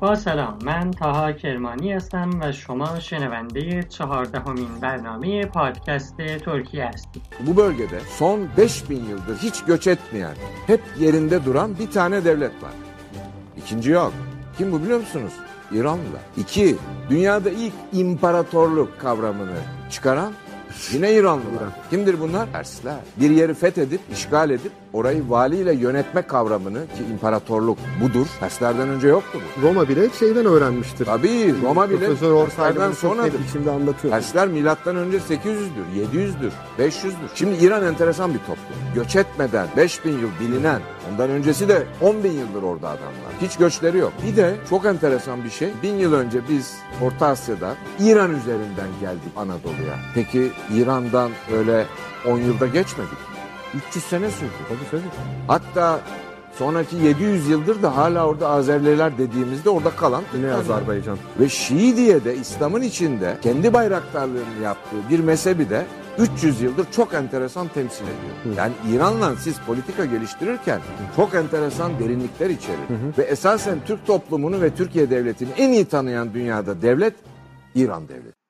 با سلام من تاها کرمانی هستم و شما شنونده چهاردهمین برنامه پادکست ترکیه هستید. Bu bölgede son 5000 yıldır hiç göç etmeyen, hep yerinde duran bir tane devlet var. İkinci yok. Kim bu biliyor musunuz? İranlılar. İki, dünyada ilk imparatorluk kavramını çıkaran yine İranlılar. Kimdir bunlar? Persler. Bir yeri fethedip, işgal edip orayı valiyle yönetme kavramını ki imparatorluk budur. Perslerden önce yoktu bu. Roma bile şeyden öğrenmiştir. Tabii Roma bile Profesör çok sonradır. net biçimde anlatıyor. Persler milattan önce 800'dür, 700'dür, 500'dür. Şimdi İran enteresan bir toplum. Göç etmeden 5000 yıl bilinen, ondan öncesi de 10 bin yıldır orada adamlar. Hiç göçleri yok. Bir de çok enteresan bir şey. Bin yıl önce biz Orta Asya'da İran üzerinden geldik Anadolu'ya. Peki İran'dan öyle 10 yılda geçmedik. 300 sene sürdü. Tabii tabii. Hatta sonraki 700 yıldır da hala orada Azerliler dediğimizde orada kalan Yine Azerbaycan. ve Şii diye de İslam'ın içinde kendi bayraktarlığını yaptığı bir mezhebi de 300 yıldır çok enteresan temsil ediyor. Hı. Yani İran'la siz politika geliştirirken çok enteresan derinlikler içerir. Ve esasen Türk toplumunu ve Türkiye devletini en iyi tanıyan dünyada devlet İran devleti.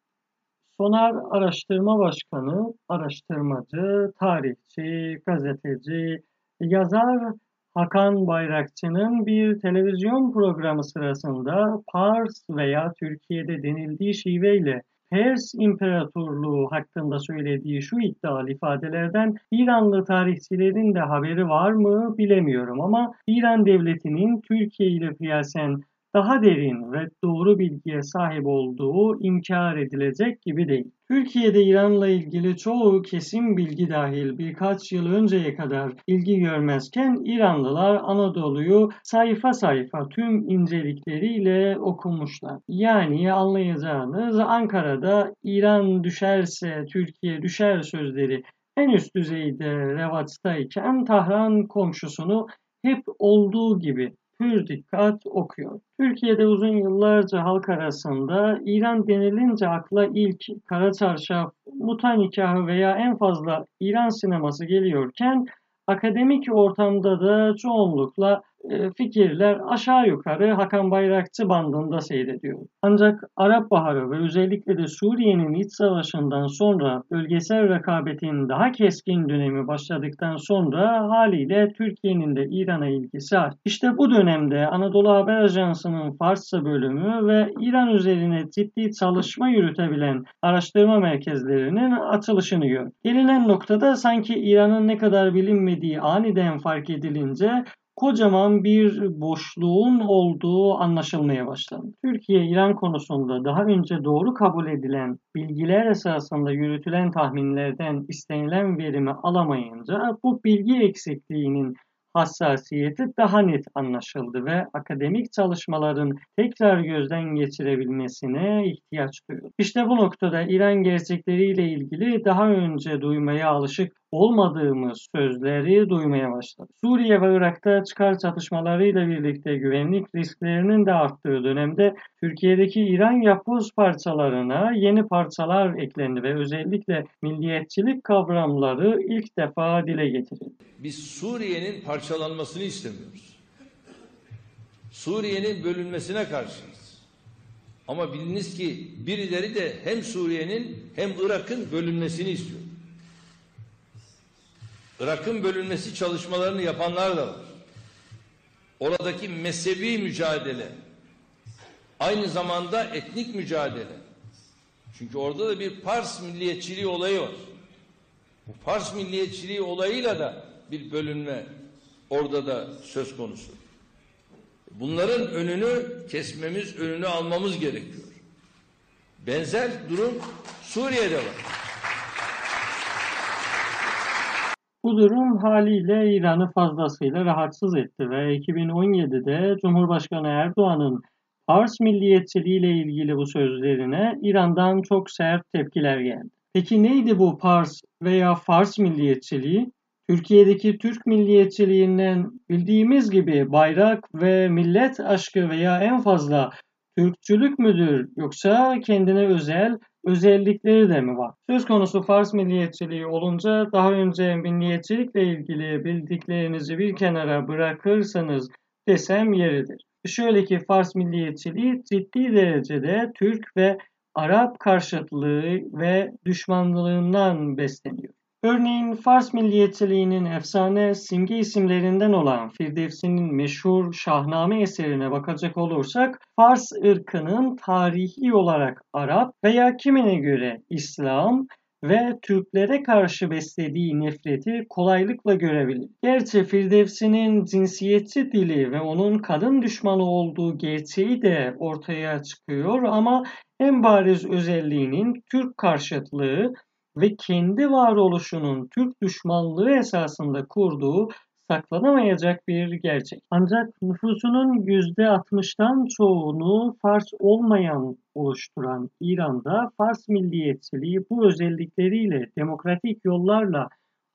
Sonar Araştırma Başkanı, araştırmacı, tarihçi, gazeteci, yazar Hakan Bayrakçı'nın bir televizyon programı sırasında Pars veya Türkiye'de denildiği şiveyle Pers İmparatorluğu hakkında söylediği şu iddialı ifadelerden İranlı tarihçilerin de haberi var mı bilemiyorum ama İran devletinin Türkiye ile kıyasen daha derin ve doğru bilgiye sahip olduğu inkar edilecek gibi değil. Türkiye'de İran'la ilgili çoğu kesin bilgi dahil birkaç yıl önceye kadar ilgi görmezken İranlılar Anadolu'yu sayfa sayfa tüm incelikleriyle okumuşlar. Yani anlayacağınız Ankara'da İran düşerse Türkiye düşer sözleri en üst düzeyde revaçtayken Tahran komşusunu hep olduğu gibi pür dikkat okuyor. Türkiye'de uzun yıllarca halk arasında İran denilince akla ilk kara çarşaf, muta nikahı veya en fazla İran sineması geliyorken akademik ortamda da çoğunlukla fikirler aşağı yukarı Hakan Bayrakçı bandında seyrediyor. Ancak Arap Baharı ve özellikle de Suriye'nin iç savaşından sonra bölgesel rekabetin daha keskin dönemi başladıktan sonra haliyle Türkiye'nin de İran'a ilgisi arttı. İşte bu dönemde Anadolu Haber Ajansı'nın Farsça bölümü ve İran üzerine ciddi çalışma yürütebilen araştırma merkezlerinin açılışını gördü. Gelinen noktada sanki İran'ın ne kadar bilinmediği aniden fark edilince kocaman bir boşluğun olduğu anlaşılmaya başladı. Türkiye İran konusunda daha önce doğru kabul edilen bilgiler esasında yürütülen tahminlerden istenilen verimi alamayınca bu bilgi eksikliğinin hassasiyeti daha net anlaşıldı ve akademik çalışmaların tekrar gözden geçirebilmesine ihtiyaç duyuldu. İşte bu noktada İran gerçekleriyle ilgili daha önce duymaya alışık olmadığımız sözleri duymaya başladık. Suriye ve Irak'ta çıkar çatışmalarıyla birlikte güvenlik risklerinin de arttığı dönemde Türkiye'deki İran yapboz parçalarına yeni parçalar eklendi ve özellikle milliyetçilik kavramları ilk defa dile getirildi. Biz Suriye'nin parçalanmasını istemiyoruz. Suriye'nin bölünmesine karşıyız. Ama biliniz ki birileri de hem Suriye'nin hem Irak'ın bölünmesini istiyor. Irak'ın bölünmesi çalışmalarını yapanlar da var. Oradaki mezhebi mücadele, aynı zamanda etnik mücadele. Çünkü orada da bir Pars milliyetçiliği olayı var. Bu Pars milliyetçiliği olayıyla da bir bölünme orada da söz konusu. Bunların önünü kesmemiz, önünü almamız gerekiyor. Benzer durum Suriye'de var. Bu durum haliyle İran'ı fazlasıyla rahatsız etti ve 2017'de Cumhurbaşkanı Erdoğan'ın Fars milliyetçiliği ile ilgili bu sözlerine İran'dan çok sert tepkiler geldi. Peki neydi bu Pars veya Fars milliyetçiliği? Türkiye'deki Türk milliyetçiliğinden bildiğimiz gibi bayrak ve millet aşkı veya en fazla Türkçülük müdür yoksa kendine özel özellikleri de mi var? Söz konusu Fars milliyetçiliği olunca daha önce milliyetçilikle ilgili bildiklerinizi bir kenara bırakırsanız desem yeridir. şöyle ki Fars milliyetçiliği ciddi derecede Türk ve Arap karşıtlığı ve düşmanlığından besleniyor. Örneğin Fars milliyetçiliğinin efsane simge isimlerinden olan Firdevsi'nin meşhur Şahname eserine bakacak olursak Fars ırkının tarihi olarak Arap veya kimine göre İslam ve Türklere karşı beslediği nefreti kolaylıkla görebilir. Gerçi Firdevsi'nin cinsiyetçi dili ve onun kadın düşmanı olduğu gerçeği de ortaya çıkıyor ama en bariz özelliğinin Türk karşıtlığı ve kendi varoluşunun Türk düşmanlığı esasında kurduğu saklanamayacak bir gerçek. Ancak nüfusunun %60'dan çoğunu Fars olmayan oluşturan İran'da Fars milliyetçiliği bu özellikleriyle demokratik yollarla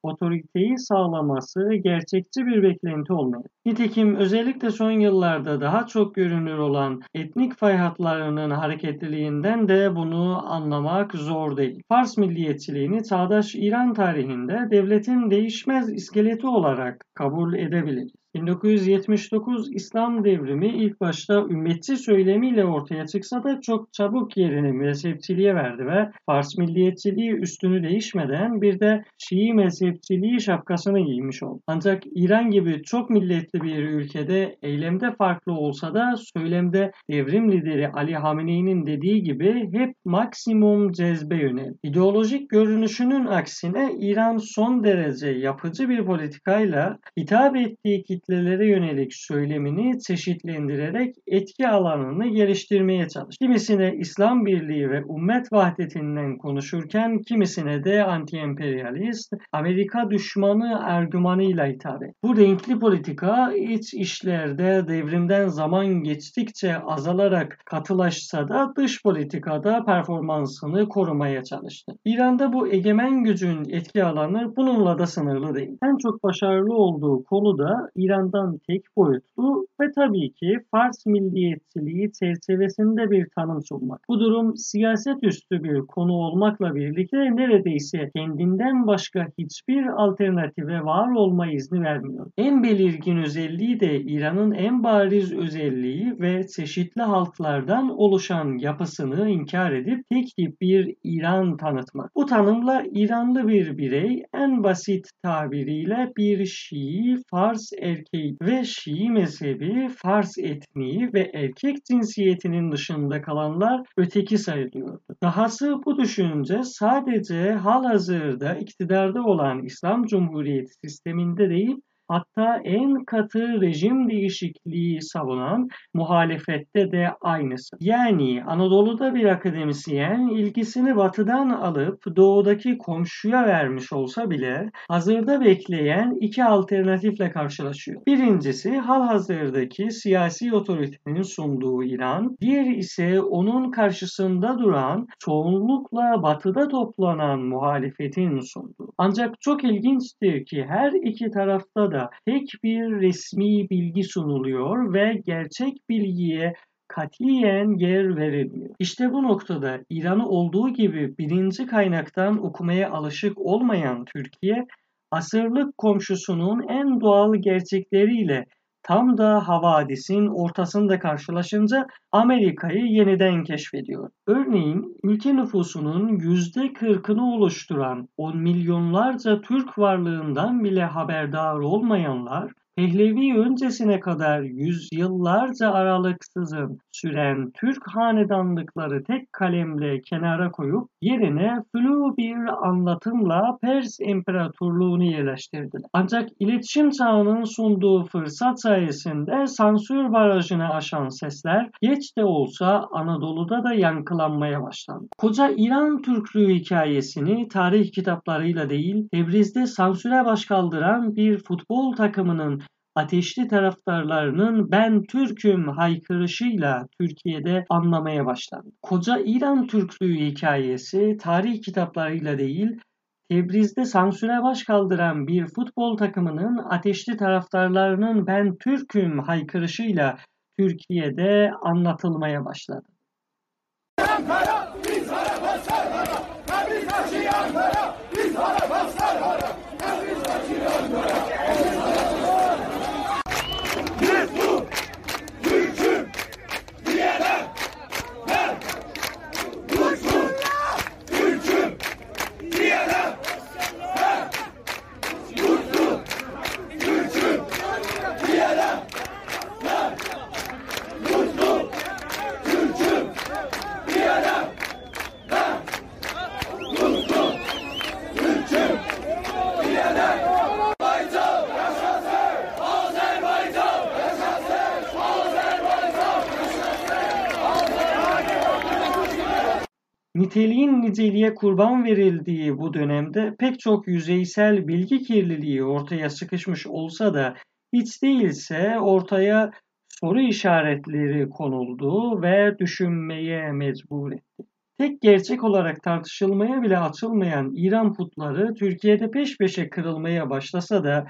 otoriteyi sağlaması gerçekçi bir beklenti olmalı. Nitekim özellikle son yıllarda daha çok görünür olan etnik fay hatlarının hareketliliğinden de bunu anlamak zor değil. Fars milliyetçiliğini çağdaş İran tarihinde devletin değişmez iskeleti olarak kabul edebiliriz. 1979 İslam devrimi ilk başta ümmetçi söylemiyle ortaya çıksa da çok çabuk yerini mezhepçiliğe verdi ve Fars milliyetçiliği üstünü değişmeden bir de Şii mezhepçiliği şapkasını giymiş oldu. Ancak İran gibi çok milletli bir ülkede eylemde farklı olsa da söylemde devrim lideri Ali Hamene'nin dediği gibi hep maksimum cezbe yönel. İdeolojik görünüşünün aksine İran son derece yapıcı bir politikayla hitap ettiği kitlelere yönelik söylemini çeşitlendirerek etki alanını geliştirmeye çalıştı. Kimisine İslam Birliği ve ümmet vahdetinden konuşurken kimisine de anti-emperyalist, Amerika düşmanı argümanıyla hitap etti. Bu renkli politika iç işlerde devrimden zaman geçtikçe azalarak katılaşsa da dış politikada performansını korumaya çalıştı. İran'da bu egemen gücün etki alanı bununla da sınırlı değil. En çok başarılı olduğu konu da İran'dan tek boyutlu ve tabii ki Fars milliyetçiliği çerçevesinde bir tanım sunmak. Bu durum siyaset üstü bir konu olmakla birlikte neredeyse kendinden başka hiçbir alternatife var olma izni vermiyor. En belirgin özelliği de İran'ın en bariz özelliği ve çeşitli halklardan oluşan yapısını inkar edip tek tip bir İran tanıtmak. Bu tanımla İranlı bir birey en basit tabiriyle bir Şii Fars erkeği ve Şii mezhebi Fars etniği ve erkek cinsiyetinin dışında kalanlar öteki sayılıyordu. Dahası bu düşünce sadece halihazırda iktidarda olan İslam Cumhuriyeti sisteminde değil Hatta en katı rejim değişikliği savunan muhalefette de aynısı. Yani Anadolu'da bir akademisyen ilgisini batıdan alıp doğudaki komşuya vermiş olsa bile hazırda bekleyen iki alternatifle karşılaşıyor. Birincisi halhazırdaki siyasi otoritenin sunduğu İran, diğeri ise onun karşısında duran çoğunlukla batıda toplanan muhalefetin sunduğu. Ancak çok ilginçtir ki her iki tarafta da tek bir resmi bilgi sunuluyor ve gerçek bilgiye katiyen yer verilmiyor. İşte bu noktada İran'ı olduğu gibi birinci kaynaktan okumaya alışık olmayan Türkiye, asırlık komşusunun en doğal gerçekleriyle tam da havadisin ortasında karşılaşınca Amerika'yı yeniden keşfediyor. Örneğin ülke nüfusunun %40'ını oluşturan on milyonlarca Türk varlığından bile haberdar olmayanlar Pehlevi öncesine kadar yüzyıllarca aralıksızın süren Türk hanedanlıkları tek kalemle kenara koyup yerine flu bir anlatımla Pers İmparatorluğunu yerleştirdiler. Ancak iletişim çağının sunduğu fırsat sayesinde sansür barajını aşan sesler geç de olsa Anadolu'da da yankılanmaya başlandı. Koca İran Türklüğü hikayesini tarih kitaplarıyla değil Tebriz'de sansüre baş kaldıran bir futbol takımının ateşli taraftarlarının ben Türk'üm haykırışıyla Türkiye'de anlamaya başlandı. Koca İran Türklüğü hikayesi tarih kitaplarıyla değil, Tebriz'de sansüre baş kaldıran bir futbol takımının ateşli taraftarlarının ben Türk'üm haykırışıyla Türkiye'de anlatılmaya başladı. Ankara, Niceliğe kurban verildiği bu dönemde pek çok yüzeysel bilgi kirliliği ortaya sıkışmış olsa da hiç değilse ortaya soru işaretleri konuldu ve düşünmeye mecbur etti. Tek gerçek olarak tartışılmaya bile açılmayan İran putları Türkiye'de peş peşe kırılmaya başlasa da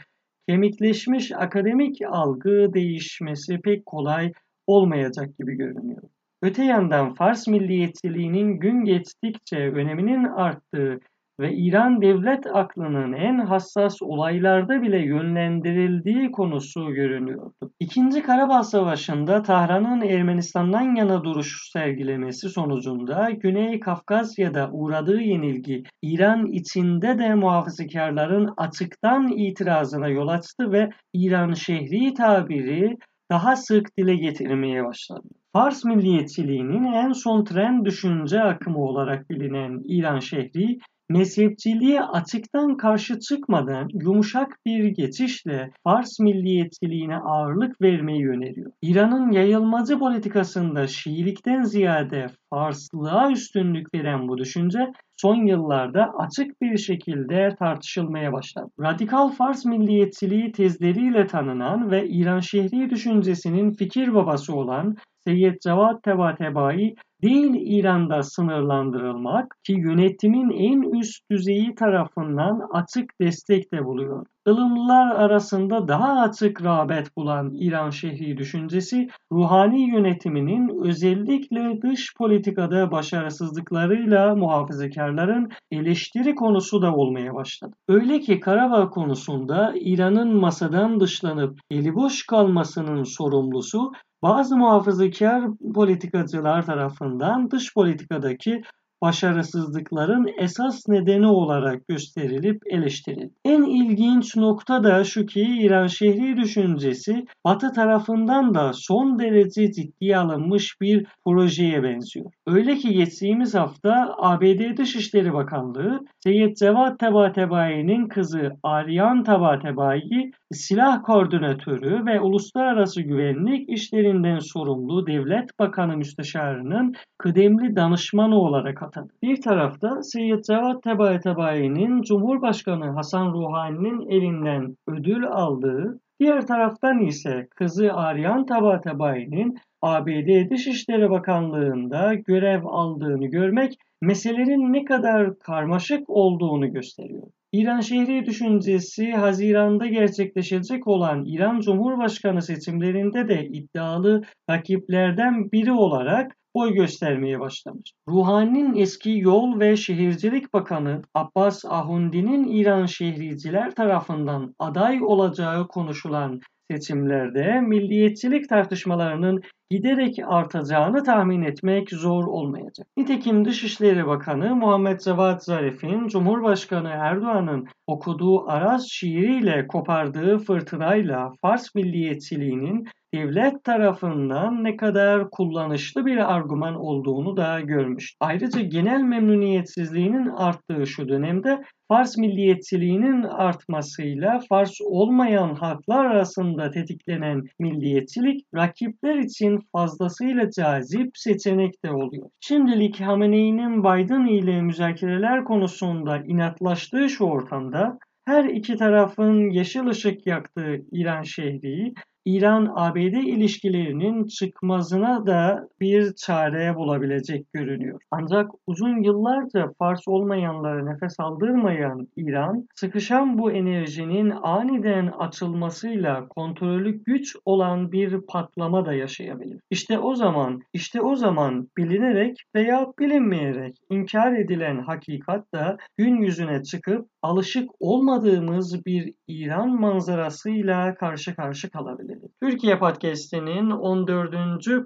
kemikleşmiş akademik algı değişmesi pek kolay olmayacak gibi görünüyor. Öte yandan Fars milliyetçiliğinin gün geçtikçe öneminin arttığı ve İran devlet aklının en hassas olaylarda bile yönlendirildiği konusu görünüyordu. İkinci Karabağ Savaşı'nda Tahran'ın Ermenistan'dan yana duruş sergilemesi sonucunda Güney Kafkasya'da uğradığı yenilgi İran içinde de muhafazıkarların açıktan itirazına yol açtı ve İran şehri tabiri daha sık dile getirilmeye başladı. Fars milliyetçiliğinin en son tren düşünce akımı olarak bilinen İran şehri mezhepçiliğe açıktan karşı çıkmadan yumuşak bir geçişle Fars milliyetçiliğine ağırlık vermeyi öneriyor. İran'ın yayılmacı politikasında Şiilikten ziyade Farslığa üstünlük veren bu düşünce son yıllarda açık bir şekilde tartışılmaya başladı. Radikal Fars milliyetçiliği tezleriyle tanınan ve İran şehri düşüncesinin fikir babası olan Seyyed Cevat Tebatebai değil İran'da sınırlandırılmak ki yönetimin en üst düzeyi tarafından açık destek de buluyor. Ilımlılar arasında daha açık rağbet bulan İran şehri düşüncesi ruhani yönetiminin özellikle dış politikada başarısızlıklarıyla muhafazakarların eleştiri konusu da olmaya başladı. Öyle ki Karabağ konusunda İran'ın masadan dışlanıp eli boş kalmasının sorumlusu bazı muhafazakar politikacılar tarafından dış politikadaki başarısızlıkların esas nedeni olarak gösterilip eleştirildi. En ilginç nokta da şu ki İran şehri düşüncesi Batı tarafından da son derece ciddiye alınmış bir projeye benziyor. Öyle ki geçtiğimiz hafta ABD Dışişleri Bakanlığı Seyyed Cevat Tabatabayi'nin kızı Aryan Tabatabayi silah koordinatörü ve uluslararası güvenlik işlerinden sorumlu devlet bakanı müsteşarının kıdemli danışmanı olarak atadı. Bir tarafta Seyyed Cevat Tabatabayi'nin Cumhurbaşkanı Hasan Ruhani'nin elinden ödül aldığı, diğer taraftan ise kızı Aryan Tabatabayi'nin ABD Dışişleri Bakanlığı'nda görev aldığını görmek meselelerin ne kadar karmaşık olduğunu gösteriyor. İran şehri düşüncesi Haziran'da gerçekleşecek olan İran Cumhurbaşkanı seçimlerinde de iddialı rakiplerden biri olarak boy göstermeye başlamış. Ruhani'nin eski Yol ve Şehircilik Bakanı Abbas Ahundi'nin İran şehriciler tarafından aday olacağı konuşulan seçimlerde milliyetçilik tartışmalarının giderek artacağını tahmin etmek zor olmayacak. Nitekim Dışişleri Bakanı Muhammed Cevat Zarif'in Cumhurbaşkanı Erdoğan'ın okuduğu Araz şiiriyle kopardığı fırtınayla Fars milliyetçiliğinin devlet tarafından ne kadar kullanışlı bir argüman olduğunu da görmüş. Ayrıca genel memnuniyetsizliğinin arttığı şu dönemde Fars milliyetçiliğinin artmasıyla Fars olmayan halklar arasında tetiklenen milliyetçilik rakipler için fazlasıyla cazip seçenek de oluyor. Şimdilik Hamene'nin Biden ile müzakereler konusunda inatlaştığı şu ortamda her iki tarafın yeşil ışık yaktığı İran şehri İran-ABD ilişkilerinin çıkmazına da bir çare bulabilecek görünüyor. Ancak uzun yıllarca Fars olmayanlara nefes aldırmayan İran, sıkışan bu enerjinin aniden açılmasıyla kontrolü güç olan bir patlama da yaşayabilir. İşte o zaman, işte o zaman bilinerek veya bilinmeyerek inkar edilen hakikat da gün yüzüne çıkıp alışık olmadığımız bir İran manzarasıyla karşı karşı kalabilir. Türkiye Podcast'inin 14.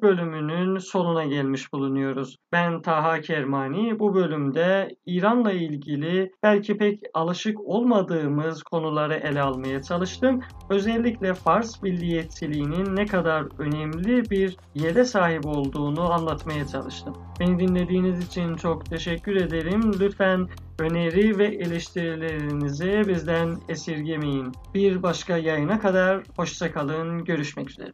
bölümünün sonuna gelmiş bulunuyoruz. Ben Taha Kermani. Bu bölümde İran'la ilgili belki pek alışık olmadığımız konuları ele almaya çalıştım. Özellikle Fars milliyetçiliğinin ne kadar önemli bir yere sahip olduğunu anlatmaya çalıştım. Beni dinlediğiniz için çok teşekkür ederim. Lütfen öneri ve eleştirilerinizi bizden esirgemeyin. Bir başka yayına kadar hoşçakalın. Görüşmek üzere.